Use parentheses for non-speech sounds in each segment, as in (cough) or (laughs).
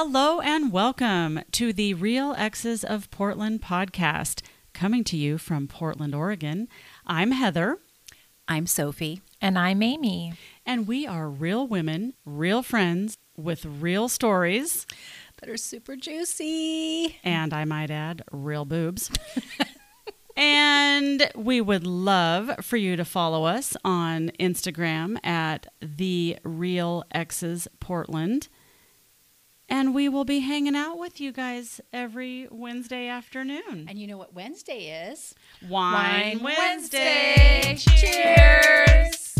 Hello and welcome to the Real Exes of Portland podcast, coming to you from Portland, Oregon. I'm Heather, I'm Sofie. And I'm Amy. and we are real women, real friends with real stories, That are super juicy. and I might add, real boobs. (laughs) and we would love for you to follow us on Instagram at the Real Exes Portland. And we will be hanging out with you guys every Wednesday afternoon. And you know what Wednesday is? Wine, Wine Wednesday. Wednesday. Cheers.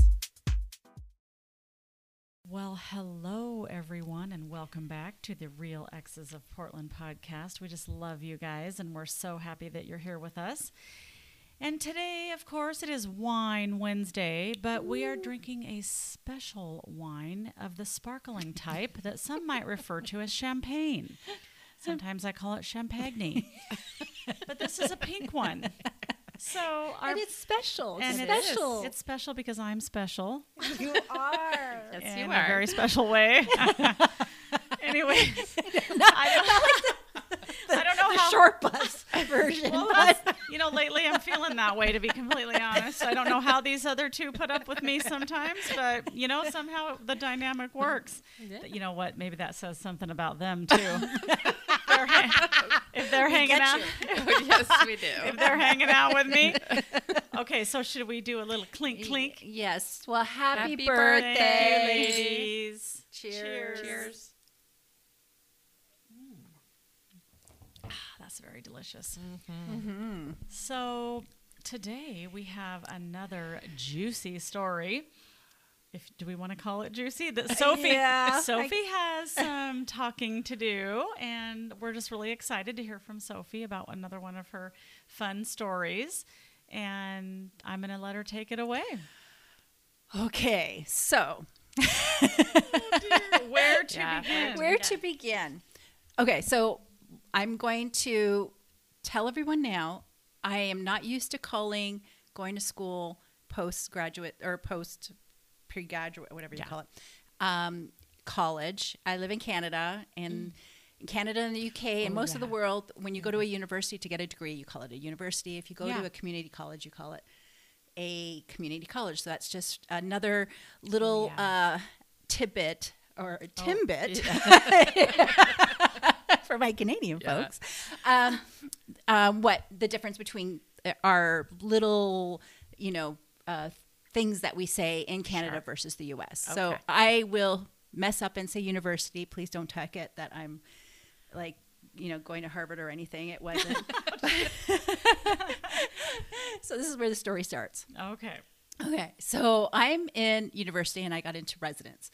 Well, hello, everyone, and welcome back to the Real Exes of Portland podcast. We just love you guys, and we're so happy that you're here with us. And today, of course, it is Wine Wednesday, but we are drinking a special wine of the sparkling type that some might refer to as champagne. Sometimes I call it champagne, but this is a pink one. So our and it's special. and It's it is. special. It's special because I'm special you are. (laughs) Yes, in you a very special way. (laughs) anyway, (laughs) I, don't, I don't know the how. short bus version. Well, that's- you know, lately I'm feeling that way. To be completely honest, I don't know how these other two put up with me sometimes, but you know, somehow the dynamic works. You know what? Maybe that says something about them too. (laughs) if they're, ha- if they're hanging out, you. (laughs) yes, we do. if they're hanging out with me. Okay, so should we do a little clink clink? Yes. Well, happy, Happy birthday. Thank you, ladies. Cheers. Cheers. That's very delicious. Mm-hmm. So today we have another juicy story. If do we want to call it juicy? That (laughs) Sofie Yeah, Sofie has some (laughs) talking to do, and we're just really excited to hear from Sofie about another one of her fun stories. And I'm going to let her take it away. Okay. So, (laughs) Where to Yeah, begin? where to begin? Okay. So, I'm going to tell everyone now I am not used to calling going to school postgraduate or post pre-graduate, whatever you Yeah. call it, um, college. I live in Canada and. In Canada and the UK and Oh, most of the world, when you go to a university to get a degree, you call it a university. If you go Yeah. to a community college, you call it a community college. So that's just another little yeah. uh, tidbit or timbit (laughs) (laughs) (laughs) for my Canadian Yeah. folks. Um, um, what the difference between uh, our little, you know, uh, things that we say in Canada Sure. versus the U.S. So I will mess up and say university. Please don't take it that I'm like you know going to Harvard or anything. It wasn't. (laughs) (laughs) so this is where the story starts. Okay. Okay, so I'm in university and I got into residence,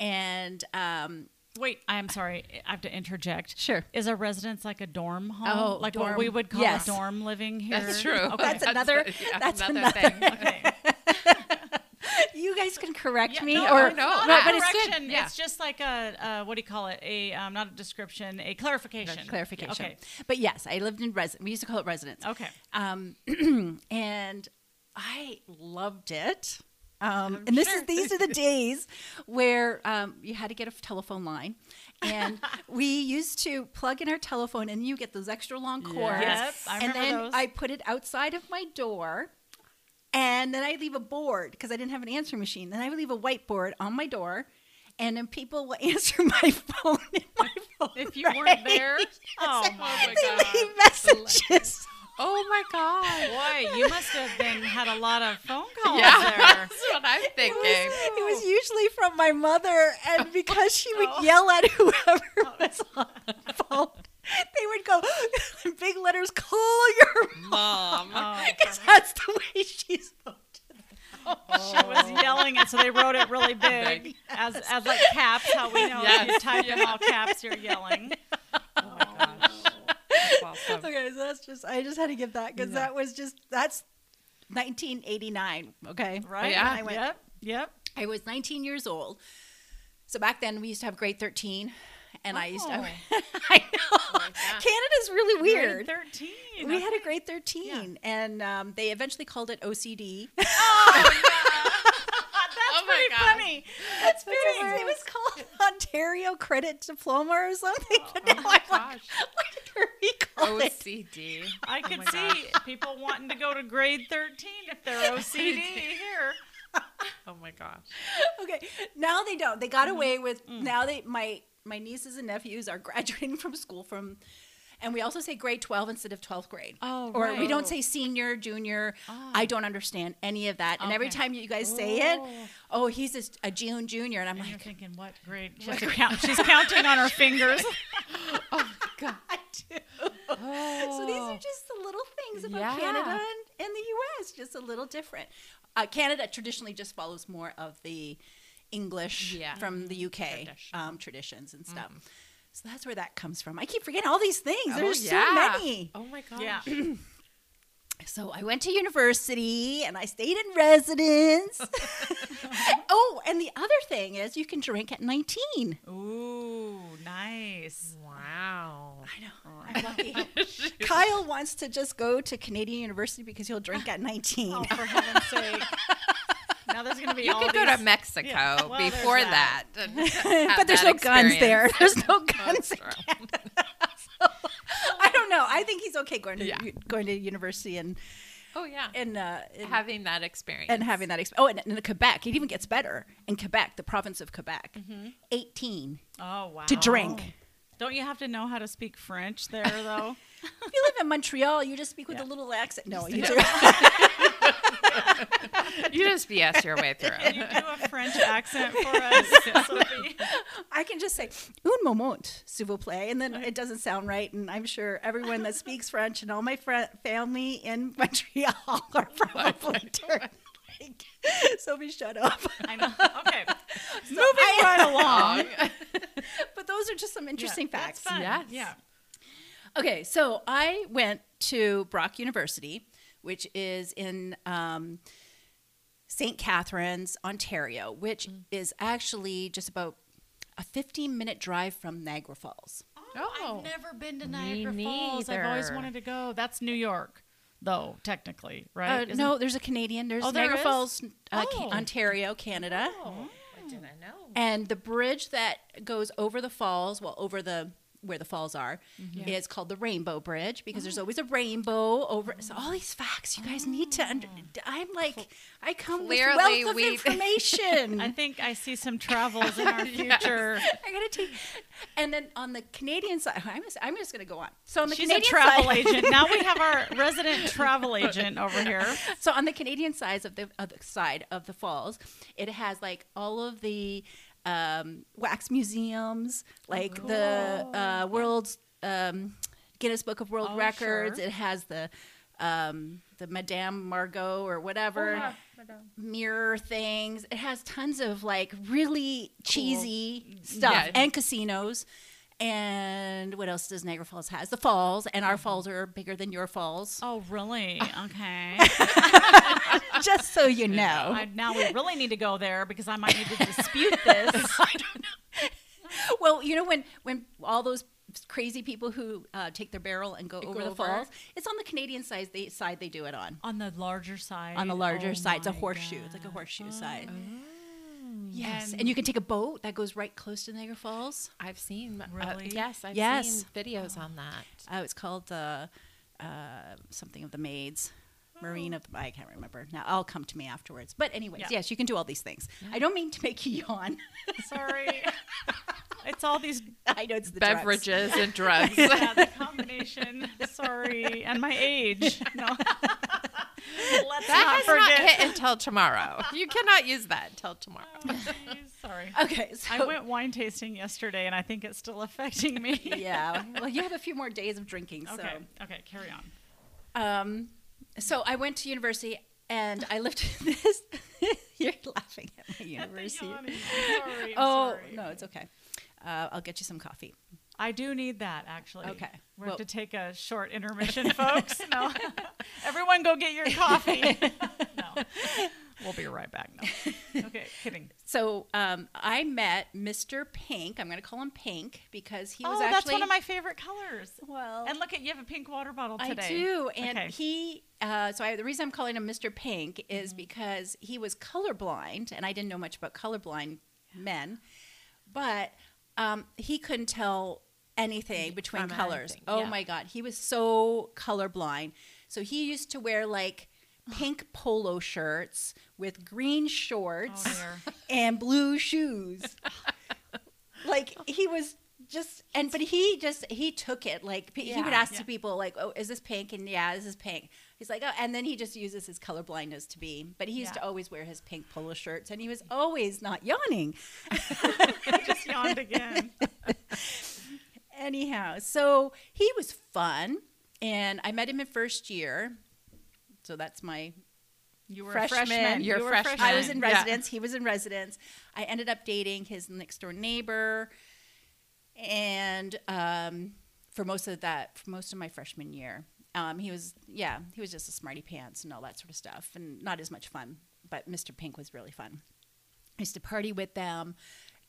and um, Wait, I'm sorry. I have to interject. Sure. Is a residence like a dorm home? Oh, like what we would call Yes. a dorm living here? That's true. Okay. That's another- yeah, that's another, another- thing. Okay. (laughs) you guys can correct Yeah, me no, or no, no, not but a it's good. Yeah. It's just like a, uh, what do you call it? A um, not a description, a clarification. clarification. Okay. But yes, I lived in residence. We used to call it residence. Okay. Um, (clears throat) and I loved it. Um, and this is these are the (laughs) days where um, you had to get a telephone line, and (laughs) we used to plug in our telephone, and you get those extra long cords. Yep, I and then those. I put it outside of my door, and then I leave a board because I didn't have an answering machine. Then I would leave a whiteboard on my door, and then people will (laughs) answer my phone. My phone If you weren't there, oh my my they God. leave messages. Oh my god. boy, you must have been had a lot of phone calls Yeah, (laughs) there. that's what I'm thinking. It was usually from my mother, and (laughs) because she would Oh. yell at (laughs) whoever oh. was on the phone, they would go in big letters, "Call your mom," because oh, that's the way she spoke to them. Oh. She was yelling it, so they wrote it really big, Big. as as like caps. How we know if you Yes. type in all caps, you're yelling. Oh my gosh. That's awesome. Okay, so that's just I just had to give that because Yeah. that was just that's 1989. Okay, Right? Yeah. I went- Yep. Yep. I was 19 years old. So back then we used to have grade 13, and I used to. Have, Oh. (laughs) I know like. Canada's really weird. Grade Thirteen. We had a grade 13, and um, they eventually called it OCD. Oh, yeah. Oh my really gosh. funny. That's very, it was called (laughs) Ontario Credit Diploma or something. But now I'm like, gosh. what did we recall it? OCD. I Oh could my see gosh. people wanting to go to grade 13 if they're (laughs) OCD here. (laughs) Oh my gosh. Okay, now they don't. They got Mm-hmm. away with. Mm. Now they my my nieces and nephews are graduating from school from. And we also say grade 12 instead of 12th grade. Oh, Or we don't say senior, junior. Ah. I don't understand any of that. And every time you guys say it, oh, he's a, a June junior. And I'm And you're like, thinking, what grade? (laughs) She has to count. She's counting on her fingers. (laughs) Oh God. (laughs) Do. So these are just the little things about Yeah. Canada and, and the U.S. Just a little different. Uh, Canada traditionally just follows more of the English Yeah. from the U.K. Tradition. Um, traditions and stuff. So that's where that comes from. I keep forgetting all these things. Oh, There's yeah. so many. Oh my gosh. Yeah. (clears throat) So I went to university and I stayed in residence. (laughs) oh, and the other thing is you can drink at 19. Ooh, nice. Wow. I know. Oh I'm lucky. (laughs) Kyle wants to just go to Canadian University because he'll drink at 19. Oh, for heaven's sake. (laughs) Now there's going to be You all could go to Mexico Yeah, well, before that. that. (laughs) but there's that no guns there. There's no guns. in So, (laughs) I don't know. I think he's okay going to Yeah. going to university and Oh yeah. and uh, and, having that experience. and having that. experience. oh, and, and Quebec, it even gets better. In Quebec, the province of Quebec, 18 Oh, wow. to drink. Don't you have to know how to speak French there, though? (laughs) If you live in Montreal, you just speak with Yeah. a little accent. No, you do. You just BS your way through. Can you do a French accent for us, (laughs) Sofie? I can just say un moment, s'il vous plaît, and then it doesn't sound right. And I'm sure everyone that speaks French and all my fr- family in (laughs) Montreal are (laughs) probably turned like, Sofie, shut up. I know. Okay. Moving I- right along. but those are just some interesting Yeah, facts. That's. Yes. Yeah. Okay, so I went to Brock University, which is in um, St. Catharines, Ontario, which is actually just about a 15 minute drive from Niagara Falls. Oh. I've never been to Me Niagara Falls. I've always wanted to go. That's New York, though, technically, right? Uh, Isn't- no, there's a Canadian. There's Oh, there Niagara is? Falls, uh, Ca- Oh. Ontario, Canada. Oh, I didn't know. And the bridge that goes over the falls, well, over the where the falls are, Mm-hmm. is called the Rainbow Bridge because Oh. there's always a rainbow over. So all these facts you guys need to. Under, I'm like, I come Clearly with wealth of (laughs) information. I think I see some (laughs) travels in our future. I gotta take. And then on the Canadian side, I'm just, I'm just gonna go on. So on the She's Canadian a travel side, agent. Now we have our (laughs) resident travel agent over here. So on the Canadian side of the other side of the falls, it has like all of the um, wax museums, like the uh, world's um, Guinness Book of World Oh, Records. sure. It has the um, the Madame Margot or whatever mirror things. It has tons of like really cheesy stuff Yeah. and casinos. And what else does Niagara Falls has? The falls, and our falls are bigger than your falls. Oh, really? (laughs) Okay. (laughs) Just so you know. I, now we really need to go there because I might need to dispute this. (laughs) well, you know when when all those crazy people who uh, take their barrel and go Go over the over. falls, it's on the Canadian side. They side they do it on. On the larger side. On the larger Oh side, it's a horseshoe. It's like a God. horseshoe side. Yes, And- and, you can take a boat that goes right close to Niagara Falls. I've seen. uh, Really? yes, I've Yes. seen videos on that. Oh, it's called uh, uh, something of the maids. Marine of the I can't remember now. I'll come to me afterwards. But anyways, Yeah. yes, you can do all these things. I don't mean to make you yawn. (laughs) Sorry. (laughs) it's all these (laughs) I know it's the drugs. Beverages and drugs. yeah, the combination. Sorry, and my age. No. (laughs) Let's That not has not hit until tomorrow. You cannot use that until tomorrow. (laughs) Sorry. Okay, so I went wine tasting yesterday, and I think it's still (laughs) affecting me. yeah. Well, you have a few more days of drinking, so. Okay. Okay. Carry on. Um, so I went to university and I lived in this. You're laughing at my university. Yawning. I'm sorry. I'm Oh sorry. no, it's okay. Uh, I'll get you some coffee. I do need that actually. Okay. We Well- have to take a short intermission, (laughs) folks. No. (laughs) Everyone go get your coffee. (laughs) no. We'll be right back. No. Okay, kidding. So um, I met Mr. Pink. I'm going to call him Pink because he was oh, actually that's one of my favorite colors. well. And look at you have a pink water bottle today. I do, and Okay. he. Uh, so I, the reason I'm calling him Mr. Pink is Mm-hmm. because he was colorblind, and I didn't know much about colorblind men, but um, he couldn't tell anything between From colors. anything, Oh yeah. my god, he was so colorblind. So he used to wear like (gasps) pink polo shirts with green shorts Oh (laughs) and blue shoes. (laughs) like he was just and but he just he took it like pe- he would ask Yeah. to people like oh is this pink and yeah this is pink he's like oh and then he just uses his color blindness to be but he used Yeah. to always wear his pink polo shirts and he was always not yawning (laughs) just yawned again. Anyhow so he was fun and i met him in first year so that's my You were Freshman. a freshman. You're you were a freshman. I was in Yeah. residence. He was in residence. I ended up dating his next door neighbor, and um, for most of that, for most of my freshman year, um, he was yeah, he was just a smarty pants and all that sort of stuff, and not as much fun. But Mr. Pink was really fun. I used to party with them.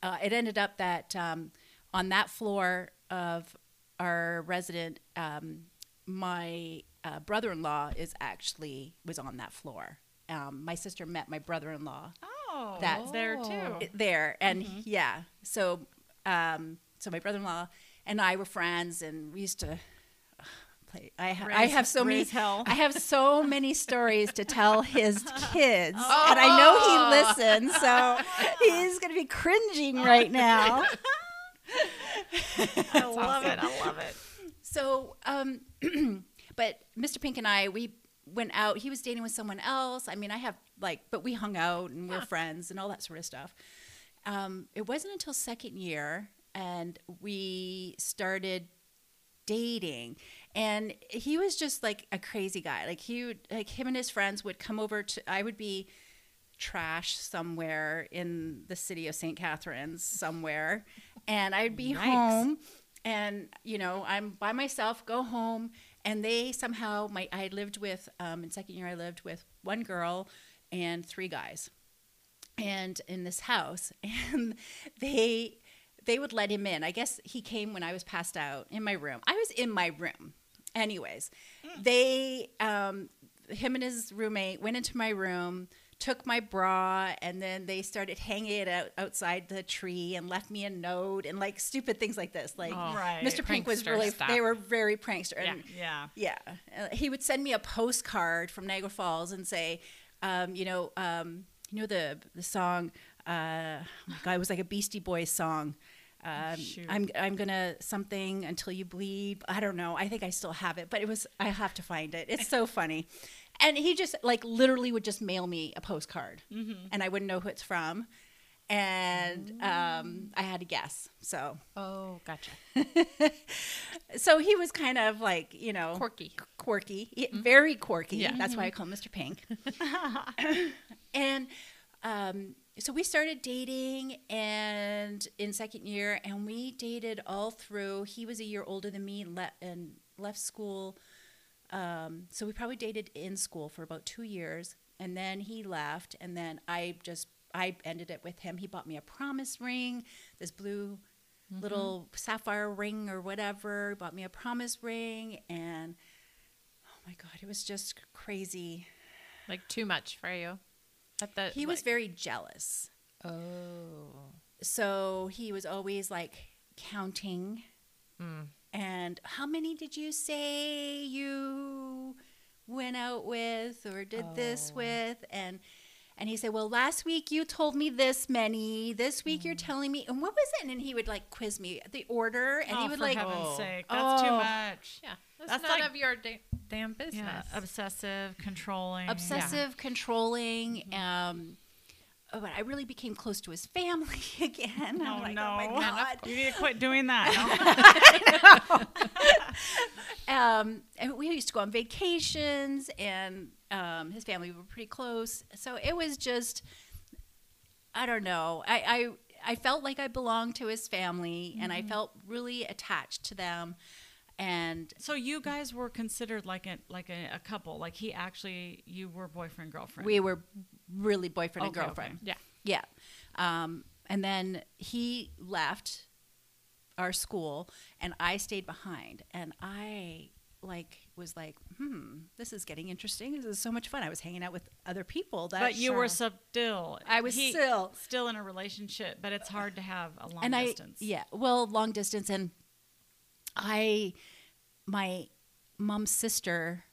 Uh, it ended up that um, on that floor of our resident, um, my uh, brother-in-law is actually was on that floor. Um, my sister met my brother-in-law Oh, That's- there too. there, and yeah, so um, so my brother-in-law and I were friends, and we used to uh, play. I, ha- I have so many. raise hell. I have so many stories to tell his (laughs) kids, and I know he listens, so he's going to be cringing right now. (laughs) (laughs) I love it. I love it. So, um, (clears throat) but Mr. Pink and I, we went out. He was dating with someone else. I mean, I have like, but we hung out and we're friends and all that sort of stuff. Um, it wasn't until second year and we started dating and he was just like a crazy guy like he would like him and his friends would come over to i would be trash somewhere in the city of st catharines somewhere and i'd be Yikes. home and you know i'm by myself go home and they somehow my i lived with um, in second year i lived with one girl and three guys and in this house (laughs) and they they would let him in. I guess he came when i was passed out in my room. I was in my room. Anyways they um him and his roommate went into my room took my bra and then they started hanging it out outside the tree and left me a note and like stupid things like this like Oh, Right. mr pink was really stuff. they were very prankster Yeah. and Yeah. yeah. Uh, he would send me a postcard from Niagara Falls and say, um, you know, um, you know the the song. Uh, oh God, it was like a Beastie Boys song. Um, I'm I'm gonna something until you bleed. I don't know. I think I still have it, but it was. I have to find it. It's so funny. And he just like literally would just mail me a postcard, and I wouldn't know who it's from, and um, I had to guess. So Oh, gotcha. (laughs) so he was kind of like you know Quirky. quirky, y- very quirky. Yeah. That's why I call him Mr. Pink. (laughs) (coughs) and um, so we started dating, and in second year, and we dated all through. He was a year older than me, and, le- and left school. Um, so we probably dated in school for about two years, and then he left, and then I just I ended it with him. He bought me a promise ring, this blue little sapphire ring or whatever. He Bought me a promise ring, and oh my god, it was just crazy. Like too much for you. At the, He was very jealous, Oh. so he was always like counting. Mm. And how many did you say you went out with or did this Oh. with? And and he said, "Well, last week you told me this many. This week Mm. you're telling me." And what was it? And he would like quiz me the order, and oh, he would for like, heaven's Oh. sake, that's too Oh. much. Yeah. That's, That's none like- of your da- damn business. Yeah, obsessive, controlling. obsessive, controlling. Mm-hmm. Um, oh, but I really became close to his family (laughs) again. Oh, I'm like, no. oh my god. You need to quit doing that. (laughs) (laughs) um, and we used to go on vacations, and um, his family were pretty close. So it was just, I don't know. I I, I felt like I belonged to his family, and I felt really attached to them. And So you guys were considered like a like a, a couple. Like he actually, you were boyfriend girlfriend. we were really boyfriend and Okay, okay. girlfriend. Yeah. Yeah. Um, and then he left our school and I stayed behind and I like was like, hmm, this is getting interesting. This is so much fun. I was hanging out with other people that but you were still. I was he- still- still in a relationship, but it's hard to have a long and I distance. yeah, well, long distance and I my mom's sister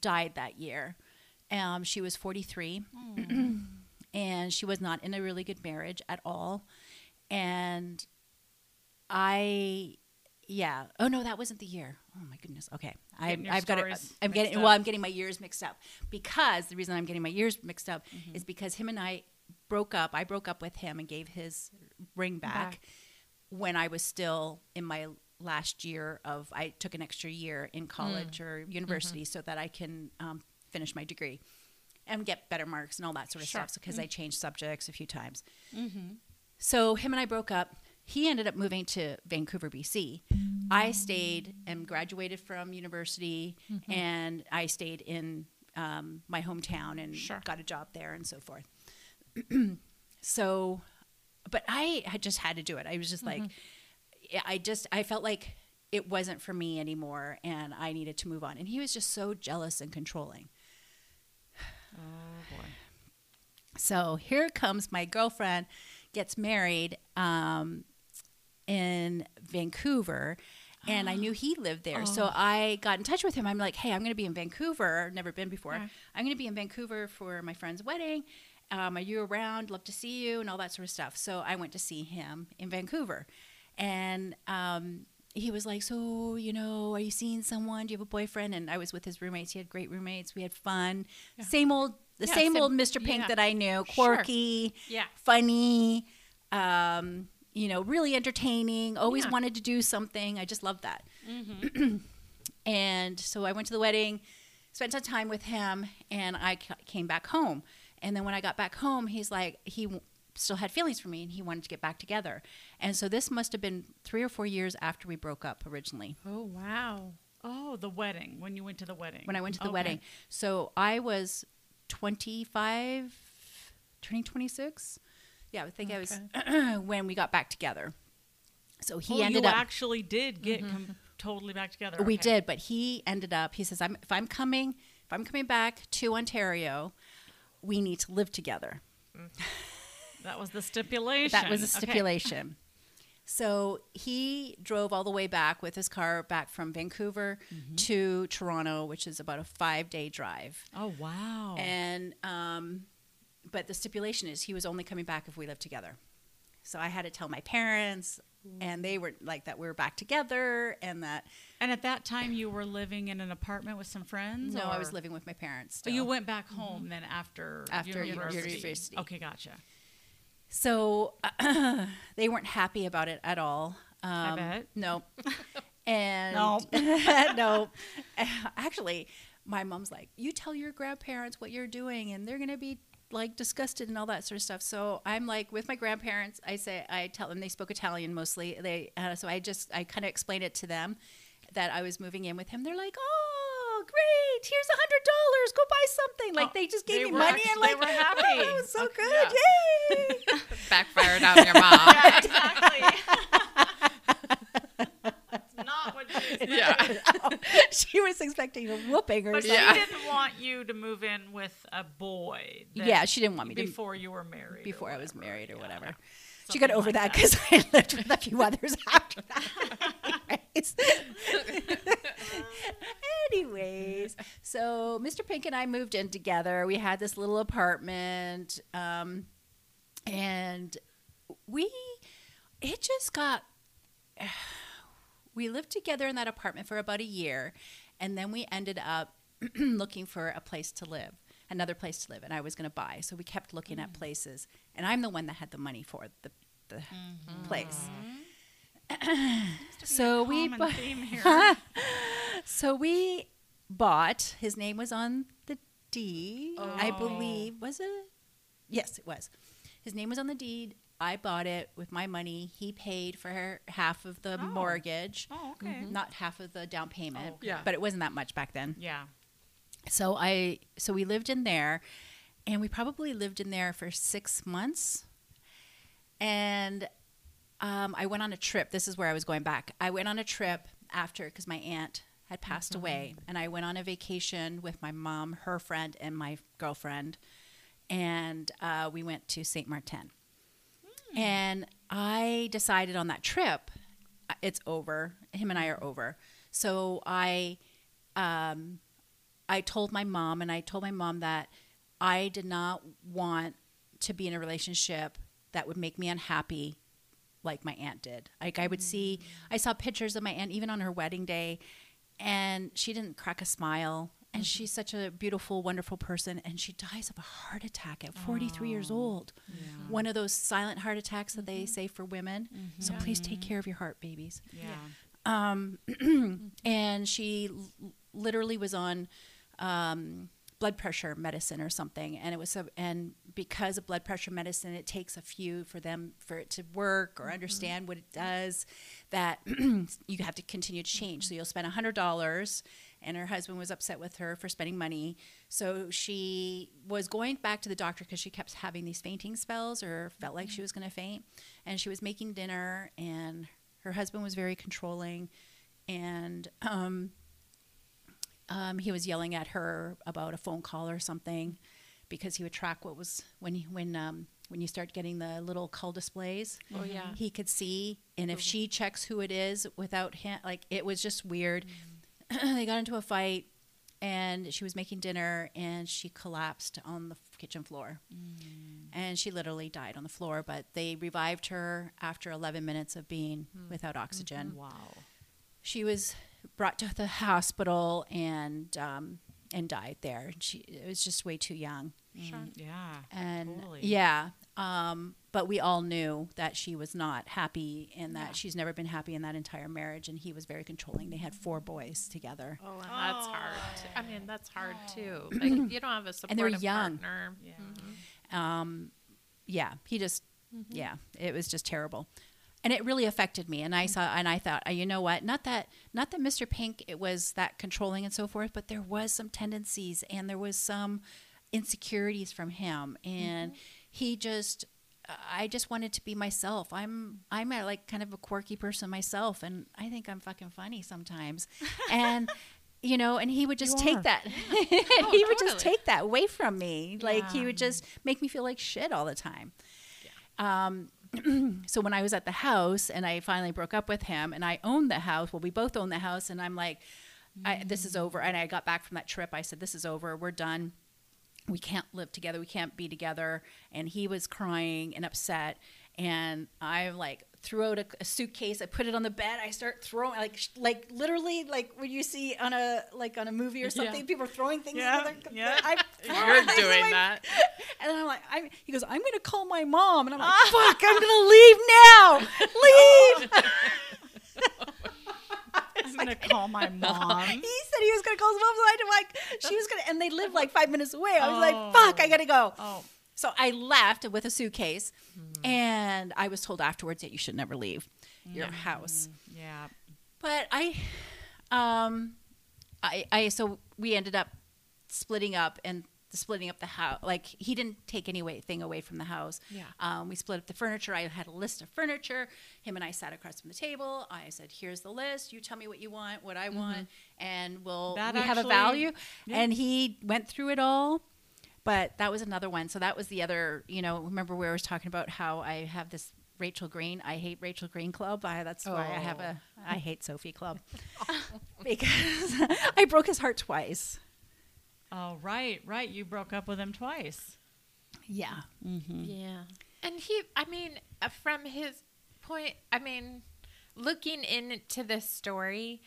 died that year. Um, she was 43 (clears throat) and she was not in a really good marriage at all. And I, yeah. Oh no, that wasn't the year. Oh my goodness. Okay, I, Getting I've got it. I'm getting mixed well. I'm getting my years mixed up because the reason I'm getting my years mixed up Mm-hmm. is because him and I broke up. I broke up with him and gave his ring back, Back. when I was still in my last year of. I took an extra year in college Mm. or Mm-hmm. university so that I can um, finish my degree and get better marks and all that sort of Sure. stuff. Because I changed subjects a few times. Mm-hmm. So him and I broke up. He ended up moving to Vancouver, BC. I stayed and graduated from university, and I stayed in um, my hometown and Sure. got a job there and so forth. (clears throat) so, but I had just had to do it. I was just like, yeah, I just I felt like it wasn't for me anymore, and I needed to move on. And he was just so jealous and controlling. Oh boy. So here comes my girlfriend, gets married um, in Vancouver. And I knew he lived there. So I got in touch with him. I'm like, hey, I'm going to be in Vancouver. Never been before. Yeah. I'm going to be in Vancouver for my friend's wedding. Um, are you around? Love to see you and all that sort of stuff. So I went to see him in Vancouver. And um, he was like, so, you know, are you seeing someone? Do you have a boyfriend? And I was with his roommates. He had great roommates. We had fun. Same old, the Yeah, same sim- old Mr. Pink yeah. that I knew. Sure. Quirky Yeah. funny, um, you know, really entertaining, always Yeah. wanted to do something. I just loved that. (clears throat) and so I went to the wedding, spent some time with him, and I came back home. And then when I got back home, he's like, he still had feelings for me and he wanted to get back together. And so this must have been three or four years after we broke up originally Oh wow. Oh, the wedding. When you went to the wedding. when I went to the Okay. wedding. So I was 25, turning 26. Yeah, I think I was (clears throat) when we got back together. So he oh, ended you up. actually did get mm-hmm. com- totally back together. We did, but he ended up. He says, "I'm if I'm coming, if I'm coming back to Ontario, we need to live together." Mm. (laughs) That was the stipulation. That was a Okay. stipulation. So he drove all the way back with his car back from Vancouver Mm-hmm. to Toronto, which is about a five day drive. Oh wow. And um, but the stipulation is he was only coming back if we lived together. So I had to tell my parents, and they were like that we were back together, and that And at that time, you were living in an apartment with some friends. no, I was living with my parents. Oh, you went back home then after After university. university. Okay, gotcha. So (clears throat) they weren't happy about it at all. Um, bet. No. (laughs) And No. (laughs) no. (laughs) Actually, my mom's like, you tell your grandparents what you're doing, and they're gonna be like disgusted and all that sort of stuff. So I'm like with my grandparents. I say I tell them they spoke Italian mostly. They uh, so I just I kind of explained it to them that I was moving in with him. They're like, oh great, here's a hundred dollars. Go buy something. Like Oh, they just they gave me were money act- and they like were (laughs) oh, happy. Oh, that was so Okay, good. Yay! (laughs) Backfired on your mom. (laughs) Yeah, exactly. That's not what she expected. yeah. she was expecting a whooping or But something. Yeah. she didn't want you to move in with a boy. Yeah, she didn't want me to before you were married. before I was married or Yeah. whatever. She got over like that because I lived with a few others after that. Anyways. Anyways, so Mr. Pink and I moved in together. We had this little apartment, um, and we it just got. (sighs) We lived together in that apartment for about a year, and then we ended up (clears throat) looking for a place to live, another place to live, and I was going to buy. So we kept looking at places, and I'm the one that had the money for the the place. So we bu- (laughs) so we bought. His name was on the deed, I Oh. believe. Was it? Yes, it was. His name was on the deed, I bought it with my money. He paid for half of the Oh. mortgage, Oh, okay. Mm-hmm. not half of the down payment. Okay. Yeah. But it wasn't that much back then. Yeah. So I so we lived in there and we probably lived in there for 6 months. And um, I went on a trip. This is where I was going back. I went on a trip after because my aunt had passed away, and I went on a vacation with my mom, her friend, and my girlfriend, and uh, we went to Saint Martin. And I decided on that trip, uh, it's over. Him and I are over. So I, um, I told my mom, and I told my mom that I did not want to be in a relationship that would make me unhappy like my aunt did. Like I would see, mm. I saw pictures of my aunt even on her wedding day, and she didn't crack a smile. And mm-hmm. she's such a beautiful, wonderful person, and she dies of a heart attack at 43 years oh, old. One of those silent heart attacks that they mm-hmm. say for women. Mm-hmm. So please take care of your heart, babies Yeah. um, (clears throat) and she l- literally was on um, blood pressure medicine or something and it was so and because of blood pressure medicine it takes a few for them for it to work or mm-hmm. understand what it does that (clears throat) you have to continue to change. So mm-hmm. you'll spend a hundred dollars and her husband was upset with her for spending money. So she was going back to the doctor because she kept having these fainting spells or felt like she mm-hmm. was going to faint. And she was making dinner and her husband was very controlling and um, um, he was yelling at her about a phone call or something because he would track what was when he, when um, when you start getting the little call displays. Oh, mm-hmm. yeah. he could see and if mm-hmm. she checks who it is without him like it was just weird. Mm-hmm. (clears throat) They got into a fight and she was making dinner and she collapsed on the f- kitchen floor. Mm. And she literally died on the floor but they revived her after 11 minutes of being hmm. without oxygen. Wow. she was brought to the hospital and um, and died there she it was just way too young Sure. Yeah. and Totally. yeah um, but we all knew that she was not happy and that Yeah. she's never been happy in that entire marriage and he was very controlling they had four boys together Oh, and that's hard. Too. I mean, that's hard too. Like, you don't have a supportive And they were young. partner. Yeah. um, yeah he just Mm-hmm. yeah it was just terrible and it really affected me and i saw and i thought uh, you know what? Not that not that mr pink it was that controlling and so forth but there was some tendencies and there was some insecurities from him and he just i just wanted to be myself. I'm i'm a, like kind of a quirky person myself and i think i'm fucking funny sometimes. (laughs) And you know and he would just You take are. that (laughs) (laughs) he would just take that away from me. Like he would just make me feel like shit all the time. Yeah. um, (clears throat) so when I was at the house and I finally broke up with him and I owned the house, well, we both owned the house, and I'm like, I, this is over. And I got back from that trip. I said, this is over. We're done. We can't live together. We can't be together. And he was crying and upset. And I'm like threw out a, a suitcase. I put it on the bed. I start throwing like sh- like literally like when you see on a like on a movie or something, Yeah. people are throwing things Yeah, together. yeah. I, (laughs) You're I- doing I- that. (laughs) and I'm like, I'm, he goes, I'm going to call my mom. And I'm like, (laughs) fuck, I'm going to leave now. Leave. I'm gonna call my mom. he said he was going to call his mom. So I like, she was going to, and they live like five minutes away. I was Oh. like, fuck, I oh. got to go. Oh, So I left with a suitcase. And I was told afterwards that you should never leave your house. yeah. But I, um, I, I, so we ended up splitting up and splitting up the house. Like he didn't take anything away from the house. Yeah. Um, we split up the furniture. I had a list of furniture. Him and I sat across from the table. I said, "Here's the list. You tell me what you want, what I want, and we'll That we have a value." yeah. And he went through it all. But that was another one. So that was the other. You know, remember where I was talking about how I have this Rachel Green. I hate Rachel Green club. I, that's why I have a I hate Sofie club (laughs) because (laughs) I broke his heart twice. Oh, right, right. You broke up with him twice. Yeah. Mm-hmm. Yeah. And he, I mean, uh, from his point, I mean, looking into this story,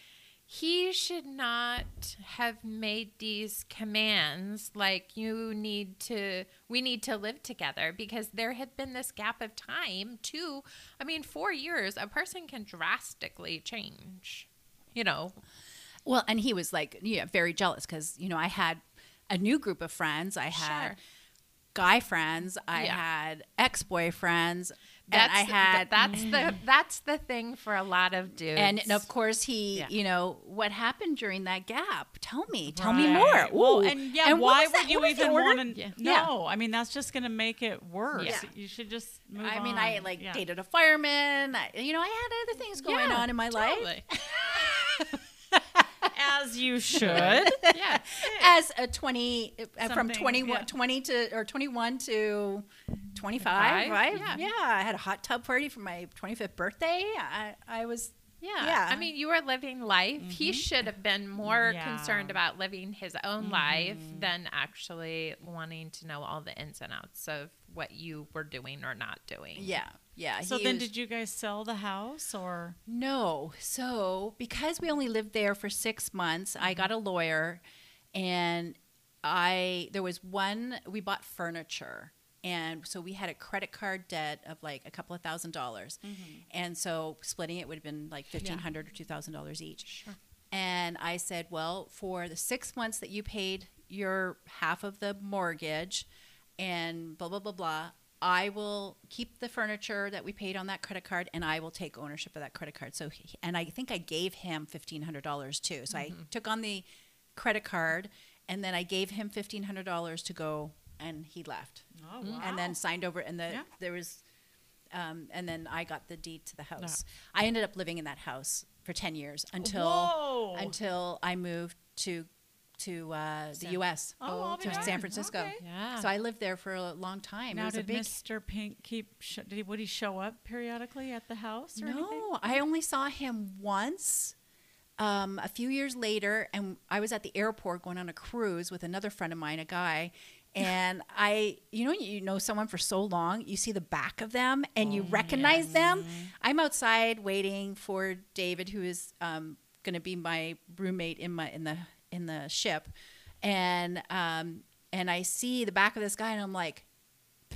he should not have made these commands like you need to we need to live together because there had been this gap of time too i mean 4 years a person can drastically change you know Well, and he was like, yeah, very jealous because you know I had a new group of friends. I had Sure. guy friends. I Yeah. had ex boyfriends. That's I had that's the mm. that's the thing for a lot of dudes. and, and of course he Yeah. you know what happened during that gap tell me tell me Right. more Well, and yeah, and why was that- would you what even order? want to? Yeah. No, I mean that's just going to make it worse. Yeah. You should just move I mean, on. I like Yeah. dated a fireman. I, you know, I had other things going Yeah, on in my life. (laughs) (laughs) totally. as you (laughs) should. yeah. As a 20, uh, from Something, 21, yeah. 20 to, or 21 to 25, Five, right? yeah. Yeah. I had a hot tub party for my 25th birthday. I, I was, Yeah. Yeah. I mean, you were living life. He should have been more Yeah. concerned about living his own life than actually wanting to know all the ins and outs of what you were doing or not doing. yeah. Yeah. So then, was- did you guys sell the house or? No. So because we only lived there for six months, I mm-hmm. got a lawyer, and I there was one we bought furniture, and so we had a credit card debt of like a couple of thousand dollars, mm-hmm. and so splitting it would have been like fifteen hundred or two thousand dollars each. Sure. And I said, well, for the six months that you paid your half of the mortgage, and blah blah blah blah. I will keep the furniture that we paid on that credit card, and I will take ownership of that credit card. So, he, and I think I gave him fifteen hundred dollars too. So I took on the credit card, and then I gave him fifteen hundred dollars to go, and he left, Oh wow. and then signed over. And the Yeah. there was, um, and then I got the deed to the house. I ended up living in that house for ten years until Whoa. until I moved to to uh, the San- U.S. Oh, I'll be to San. Francisco. Okay. Yeah. So I lived there for a long time. it Now, was a did big. Mr. Pink keep? Sh- did he? Would he show up periodically at the house or anything? no, I only saw him once. Um, a few years later, and I was at the airport going on a cruise with another friend of mine, a guy, (laughs) and I, you know, you know someone for so long, you see the back of them and you recognize them. I'm outside waiting for David, who is um, going to be my roommate in my in the in the ship, and um, and I see the back of this guy, and I'm like,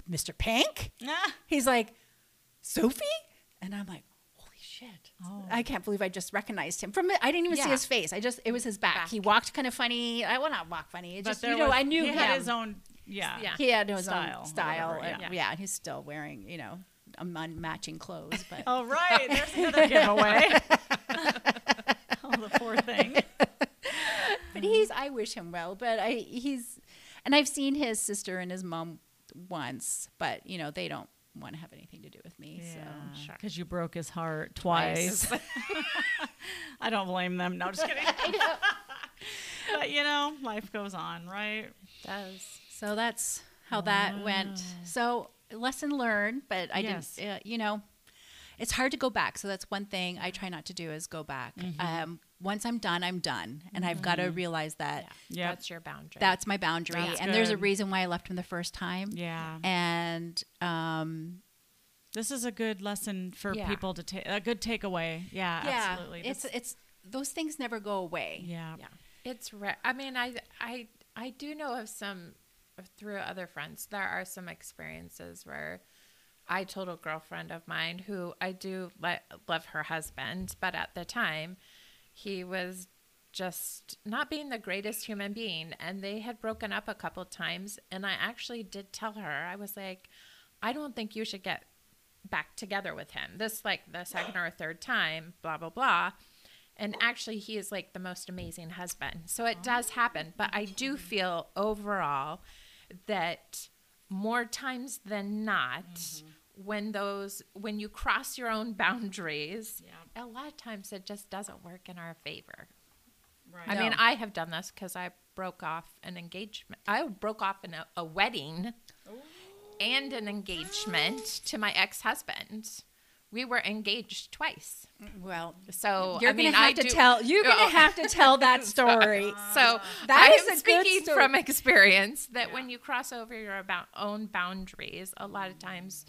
Mr. Pink. Ah. He's like, Sofie? And I'm like, holy shit. Oh. I can't believe I just recognized him from it. I didn't even see his face. I just, it was his back. Back. He walked kind of funny. I well, not walk funny. It But just, you know, was- I knew he him. had his own. Yeah. Yeah. he had his style, own style. whatever, and- yeah. yeah. and he's still wearing, you know, unmatching clothes. But (laughs) All right. There's another (laughs) giveaway. (laughs) oh, the poor thing. But he's I wish him well. But I he's and I've seen his sister and his mom once, but you know, they don't want to have anything to do with me. So sure. Because you broke his heart twice. (laughs) (laughs) I don't blame them. No, just (laughs) kidding. but you know, life goes on, right? does. So that's how that went. So lesson learned, but I Yes. didn't. Uh, you know, it's hard to go back. So that's one thing I try not to do is go back. Um, once I'm done, I'm done, and I've got to realize that Yeah. Yep. That's your boundary. that's my boundary. That's and there's a reason why I left him the first time. Yeah. And um, This is a good lesson for Yeah. people to take. A good takeaway. Yeah, yeah, absolutely. it's That's- it's those things never go away. yeah. Yeah, it's rare. I mean, I I I do know of some through other friends. There are some experiences where I told a girlfriend of mine who I do le- love her husband, but at the time he was just not being the greatest human being, and they had broken up a couple times. And I actually did tell her I was like, I don't think you should get back together with him. This like the second or third time, blah blah blah. And actually, he is like the most amazing husband. So it does happen. But I do feel overall that more times than not, mm-hmm. When those when you cross your own boundaries, a lot of times it just doesn't work in our favor. Right. I No. mean, I have done this because I broke off an engagement. I broke off in a, a wedding and an engagement to my ex husband. We were engaged twice. Well, So you're I mean, gonna have I to do- tell. You're Oh. gonna have to tell that (laughs) (laughs) story. So That I is am a speaking story. from experience that when you cross over your about own boundaries, a lot of times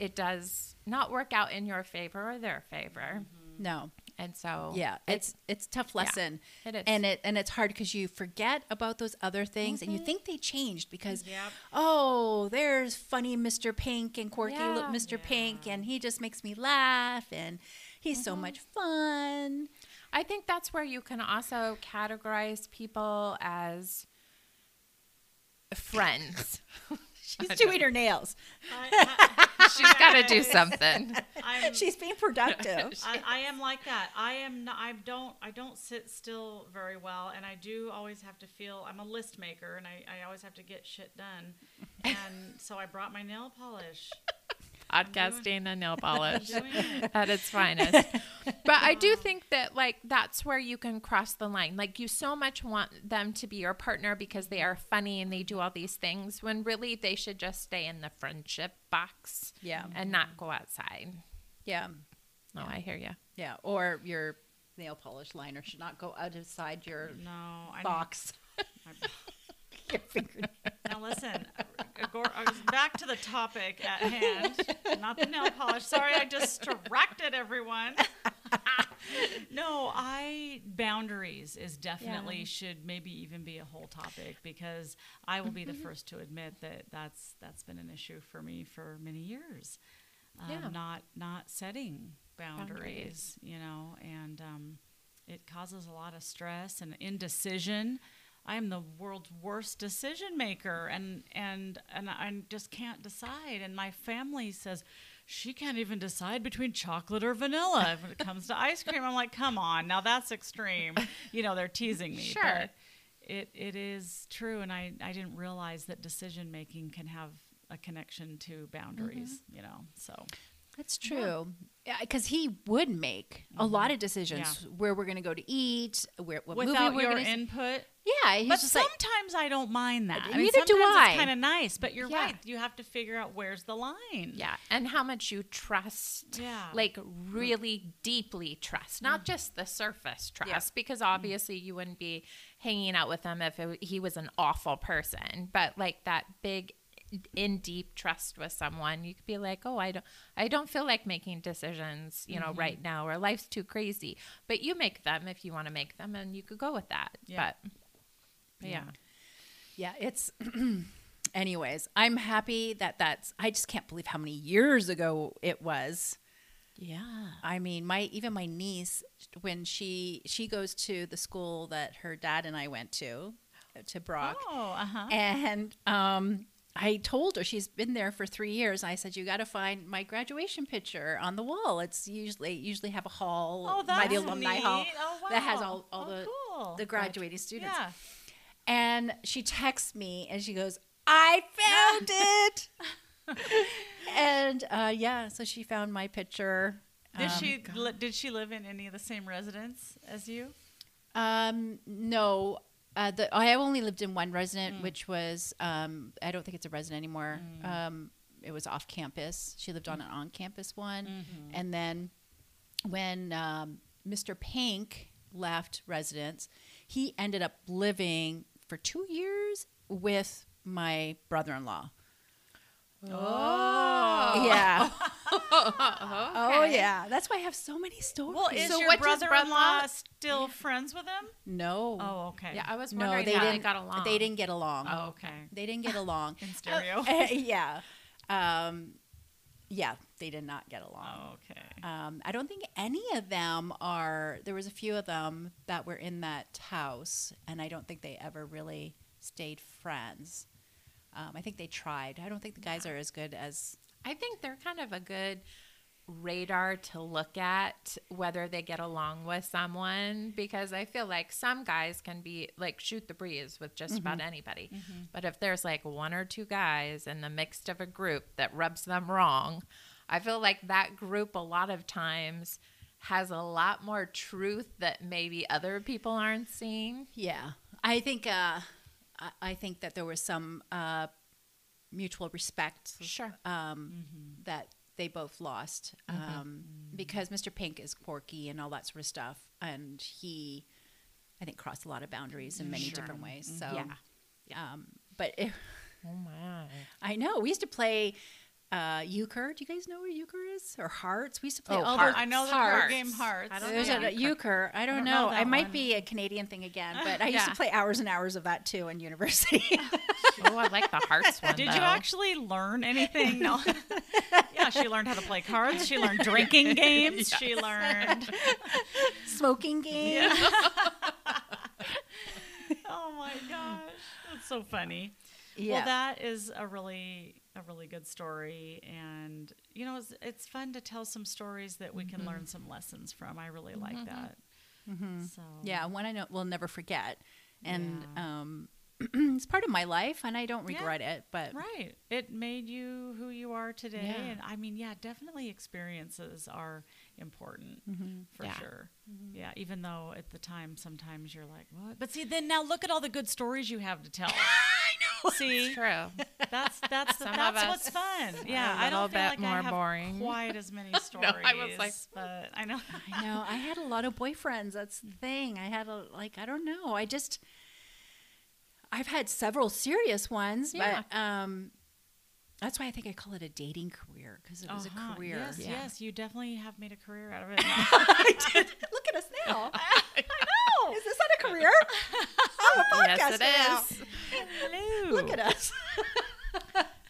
it does not work out in your favor or their favor. Mm-hmm. no. And so Yeah, it's it's a tough lesson. it is. and it and it's hard because you forget about those other things, and you mm-hmm. think they changed because Yep. oh, there's funny Mr. Pink and quirky Yeah. Mr. Pink, and he just makes me laugh, and he's so mm-hmm. much fun. I think that's where you can also categorize people as friends. (laughs) She's doing her nails. She's got to do (laughs) something. I'm, (laughs) She's being productive. (laughs) I, I am like that. I am. Not, I don't. I don't sit still very well, and I do always have to feel. I'm a list maker, and I, I always have to get shit done. And so I brought my nail polish. Podcasting and nail polish (laughs) at its finest. But I do think that like that's where you can cross the line. Like you so much want them to be your partner because they are funny and they do all these things when really they should just stay in the friendship box Yeah. and not go outside. Yeah. No, I hear you. Yeah. Or your nail polish liner should not go outside your No, I box. (laughs) I- (laughs) your fingernail. Now listen, uh, back to the topic at hand, not the nail polish. Sorry, I distracted everyone. (laughs) no, I boundaries is definitely Yeah. should maybe even be a whole topic because I will be the first to admit that that's that's been an issue for me for many years. Um, Yeah. Not not setting boundaries, Boundaries. you know, and um, it causes a lot of stress and indecision. I am the world's worst decision maker, and and and I just can't decide. And my family says she can't even decide between chocolate or vanilla when it comes to ice cream. I'm like, come on, now that's extreme. You know, they're teasing me. Sure. but it it is true, and I I didn't realize that decision making can have a connection to boundaries. Mm-hmm. You know, so That's true. Because he would make a mm-hmm. lot of decisions where we're going to go to eat, where what without movie we're your to input. Yeah, he's But just like, sometimes I don't mind that. I mean, Neither do I. It's kind of nice, but you're Yeah. right. You have to figure out where's the line. Yeah, and how much you trust, Yeah. like really deeply trust, not mm. just the surface trust, mm. because obviously you wouldn't be hanging out with him if it, he was an awful person, but like that big, in deep trust with someone, you could be like, oh, I don't, I don't feel like making decisions, you know, right now, or life's too crazy, but you make them if you want to make them, and you could go with that. Yeah. But, but yeah. yeah, it's. (clears throat) Anyways, I'm happy that that's. I just can't believe how many years ago it was. yeah, I mean, my even my niece when she she goes to the school that her dad and I went to, to Brock, Oh, uh huh. and um, I told her she's been there for three years. I said you got to find my graduation picture on the wall. It's usually usually have a hall Oh, by the alumni neat. hall Oh, wow. that has all all Oh, the cool. the graduating students. Yeah. And she texts me and she goes, "I found (laughs) it." and uh, yeah, so she found my picture. Did Um, she li- did she live in any of the same residence as you? Um, no. Uh, the, I only lived in one resident, which was um, I don't think it's a resident anymore. Um, it was off campus. She lived on an on campus one, and then when um, Mr. Pink left residence, he ended up living for two years with my brother-in-law. Oh, Yeah. (laughs) Oh yeah. That's why I have so many stories. Well, is So your brother-in-law brother-in-law- still friends with him? no. Oh, okay. Yeah, I was no, wondering they how didn't. they got along. They didn't get along. Oh, okay. They didn't get along. (laughs) In stereo. Uh, (laughs) yeah. Um, yeah, they did not get along. Oh, okay. Um, I don't think any of them are. There was a few of them that were in that house, and I don't think they ever really stayed friends. Um, I think they tried. I don't think the guys are as good as. I think they're kind of a good radar to look at whether they get along with someone because I feel like some guys can be like shoot the breeze with just about anybody. But if there's like one or two guys in the mixed of a group that rubs them wrong, I feel like that group a lot of times has a lot more truth that maybe other people aren't seeing. Yeah, I think. Uh, I, I think that there was some uh, mutual respect. Sure. um, that they both lost um, because Mr. Pink is quirky and all that sort of stuff, and he, I think, crossed a lot of boundaries in many Sure. different ways. So, Yeah. um, but it, Oh my. (laughs) I know we used to play uh, euchre. Do you guys know what euchre is or hearts? We used to play Oh, all hearts. those. I know the Hearts. card game Hearts. I don't There's know. a euchre. I don't, don't know. know that it might one. be a Canadian thing again, but I used to (laughs) play hours and hours of that too in university. (laughs) (laughs) Oh, I like the hearts one. Did though. you actually learn anything? No. yeah, she learned how to play cards. She learned drinking games. She learned. Smoking game. Oh my gosh, that's so funny. Yeah. Well, that is a really, a a really good story, and you know, it's, it's fun to tell some stories that we can learn mm-hmm. some lessons from. I really like mm-hmm. that. Mm-hmm. So Yeah, one I know will never forget, and Yeah. um, (clears throat) it's part of my life, and I don't Yeah. regret it. But Right. It made you who you are today. Yeah. And I mean, yeah, definitely experiences are important for Yeah. sure. Yeah. Even though at the time, sometimes you're like, what? But see, then now look at all the good stories you have to tell. (laughs) I (laughs) know. See, True. that's, that's, Some of that's us what's fun. Yeah. a I little don't feel bit like more I have boring. quite as many (laughs) stories. I was like- but I know. (laughs) I know I had a lot of boyfriends. That's the thing. I had a like I don't know. I just I've had several serious ones, Yeah. but um, that's why I think I call it a dating career because it was Uh-huh. a career. Yes, Yeah. yes. You definitely have made a career out of it. (laughs) (laughs) I did. Look at us now. (laughs) I know. Is this not a career? I'm a podcast yes, it is. Hello. Look at us.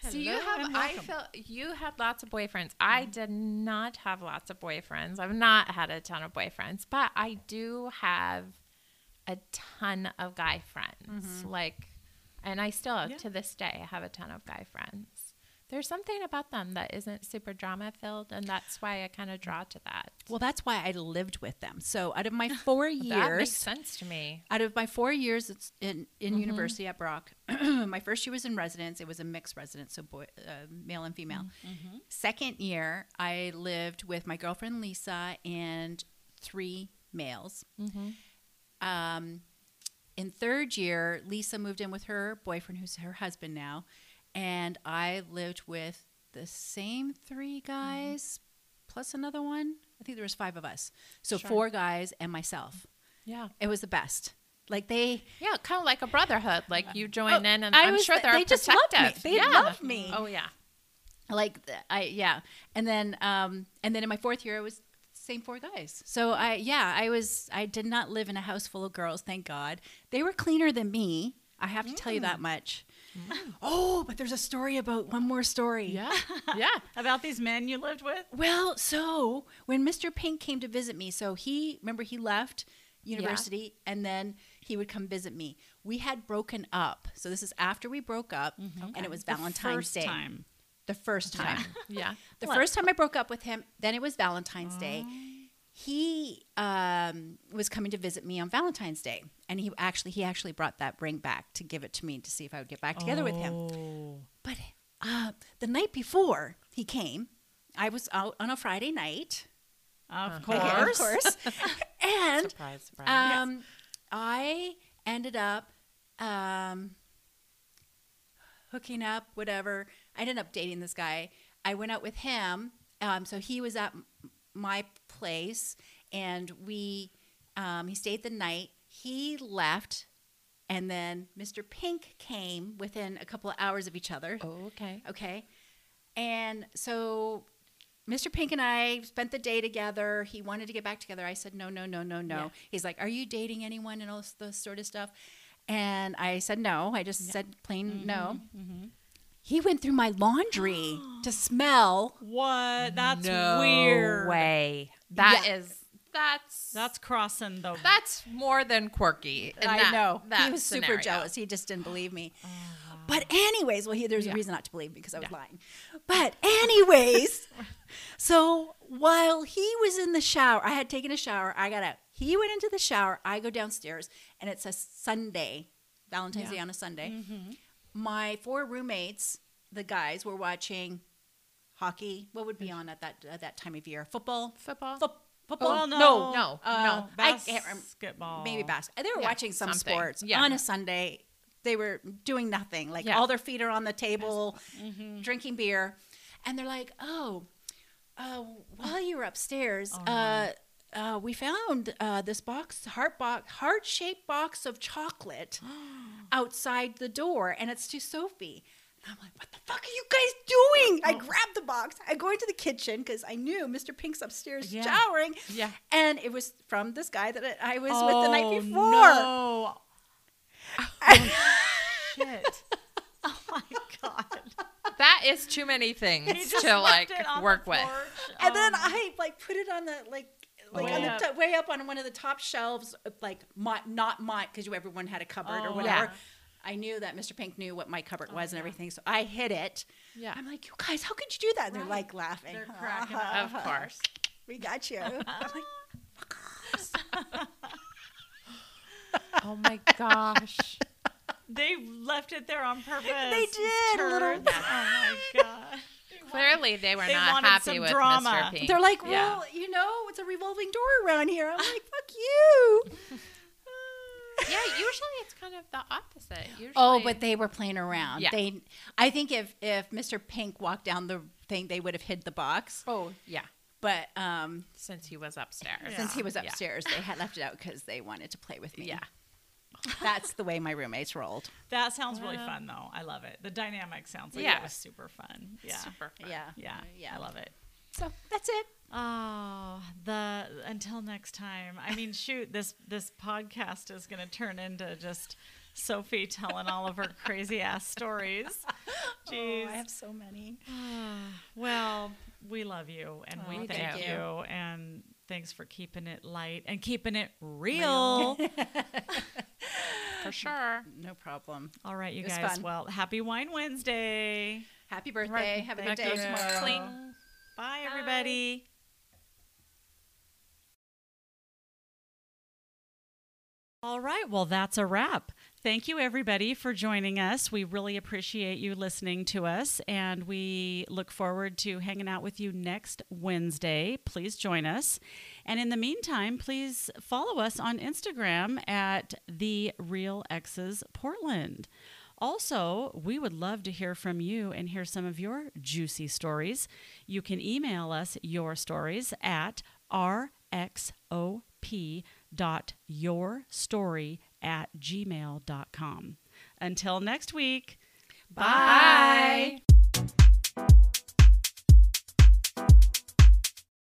So you have, I felt you had lots of boyfriends. I did not have lots of boyfriends. I've not had a ton of boyfriends, but I do have a ton of guy friends. Like, and I still, Yeah. to this day, have a ton of guy friends. There's something about them that isn't super drama filled, and that's why I kind of draw to that. Well, that's why I lived with them. So out of my (laughs) four years that makes sense to me. out of my four years it's in, in university at Brock, (clears throat) my first year was in residence. It was a mixed residence, so boy, uh, male and female. Second year, I lived with my girlfriend Lisa and three males. Um, in third year, Lisa moved in with her boyfriend, who's her husband now, and I lived with the same three guys plus another one. I think there was five of us, so Sure. four guys and myself. Yeah. It was the best. Like they, Yeah, kind of like a brotherhood. Like you join Oh, in, and I I'm was- sure they're they just loved me. They yeah. loved me. Oh yeah. like I yeah, and then um and then in my fourth year it was same four guys. So I yeah I was I did not live in a house full of girls. Thank God they were cleaner than me. I have to tell you Mm. that much. (gasps) Oh, but there's a story about one more story. Yeah. (laughs) Yeah. About these men you lived with? Well, so when Mr. Pink came to visit me, so he remember he left university and then he would come visit me. We had broken up. So this is after we broke up mm-hmm. and it was The Valentine's first Day. time. The first time. Yeah. The What? first time I broke up with him, then it was Valentine's Day. Oh. He um, was coming to visit me on Valentine's Day, and he actually he actually brought that ring back to give it to me to see if I would get back together with him. Oh. But uh, the night before he came, I was out on a Friday night, Of Okay, course. of course, (laughs) and Surprise, surprise. um, I ended up um, hooking up, whatever. I ended up dating this guy. I went out with him. Um, so he was at my place, and we um, he stayed the night. He left, and then Mr. Pink came within a couple of hours of each other. oh, okay. Okay. And so Mr. Pink and I spent the day together. He wanted to get back together. I said, no, no, no, no, no. Yeah. He's like, are you dating anyone and all this, this sort of stuff? And I said, no. I just said plain no. He went through my laundry (gasps) to smell. What? That's no weird. way. That is Yeah. that's That's crossing the. that's more than quirky. in I that- know. that he was super jealous. He just didn't believe me. Ah. But anyways, well, he, there's Yeah. a reason not to believe me because I was Yeah. lying. But anyways, (laughs) so while he was in the shower, I had taken a shower. I got out. He went into the shower. I go downstairs, and it's a Sunday, Valentine's Yeah. Day on a Sunday. Mm-hmm. My four roommates, the guys, were watching hockey. What would be on at that at that time of year? Football. Football. Fo- football. Well, no. no, No, Uh, no. Basketball. maybe basketball. They were Yeah, watching some something. sports Yeah. on a Sunday. They were doing nothing. Like Yeah. all their feet are on the table, drinking beer, and they're like, "Oh, uh, while you were upstairs, uh, uh, we found uh, this box, heart box, heart shaped box of chocolate (gasps) (gasps) outside the door, and it's to Sofie." And I'm like, "What the fuck are you guys doing?" I oh. grab the box. I go into the kitchen because I knew Mr. Pink's upstairs Yeah. showering. Yeah. And it was from this guy that I was with the Oh, night before. No. (laughs) Oh, shit. (laughs) Oh my god. That is too many things to like work with. porch. (laughs) And then Oh, I like put it on the like like Way on the up. way up on one of the top shelves, uh, like my, not my because you everyone had a cupboard or Oh. whatever. Yeah. I knew that Mr. Pink knew what my cupboard was and everything, so I hid it. Yeah. I'm like, you guys, how could you do that? And they're like laughing. They're cracking up. (laughs) Of course. we got you. I'm like, Oh my gosh. (laughs) They left it there on purpose. They did, a little- Oh my god. (laughs) Clearly, they were They not happy with drama. Mr. Pink. they're like, well, Yeah. you know, it's a revolving door around here. I'm like, (laughs) fuck you. yeah, usually it's kind of the opposite. Usually, Oh, but they were playing around. Yeah. They, I think if if Mr. Pink walked down the thing, they would have hid the box. Oh, yeah. But um, Since he was upstairs. since he was Yeah. upstairs, they had left it out because they wanted to play with me. Yeah. That's the way my roommates rolled. That sounds really Well. fun though. I love it. The dynamic sounds like Yeah. it was super fun. Yeah. Super fun. Yeah. Yeah. Yeah. I love it. So that's it. Oh, the until next time. I mean, shoot, this this podcast is going to turn into just Sofie telling all of her (laughs) crazy ass stories. Jeez. Oh, I have so many. (sighs) well, we love you and we Oh, thank thank you. you. and thanks for keeping it light and keeping it real. (laughs) For sure. No problem. all right, you guys. fun. Well, happy Wine Wednesday. Happy birthday. Right. Have a good day tomorrow. Cling. Bye, everybody. All right, well, that's a wrap. Thank you, everybody, for joining us. We really appreciate you listening to us, and we look forward to hanging out with you next Wednesday. Please join us. And in the meantime, please follow us on Instagram at The Real Ex's Portland. Also, we would love to hear from you and hear some of your juicy stories. You can email us your stories at rxop.yourstory at gmail.com. Until next week, Bye. Bye.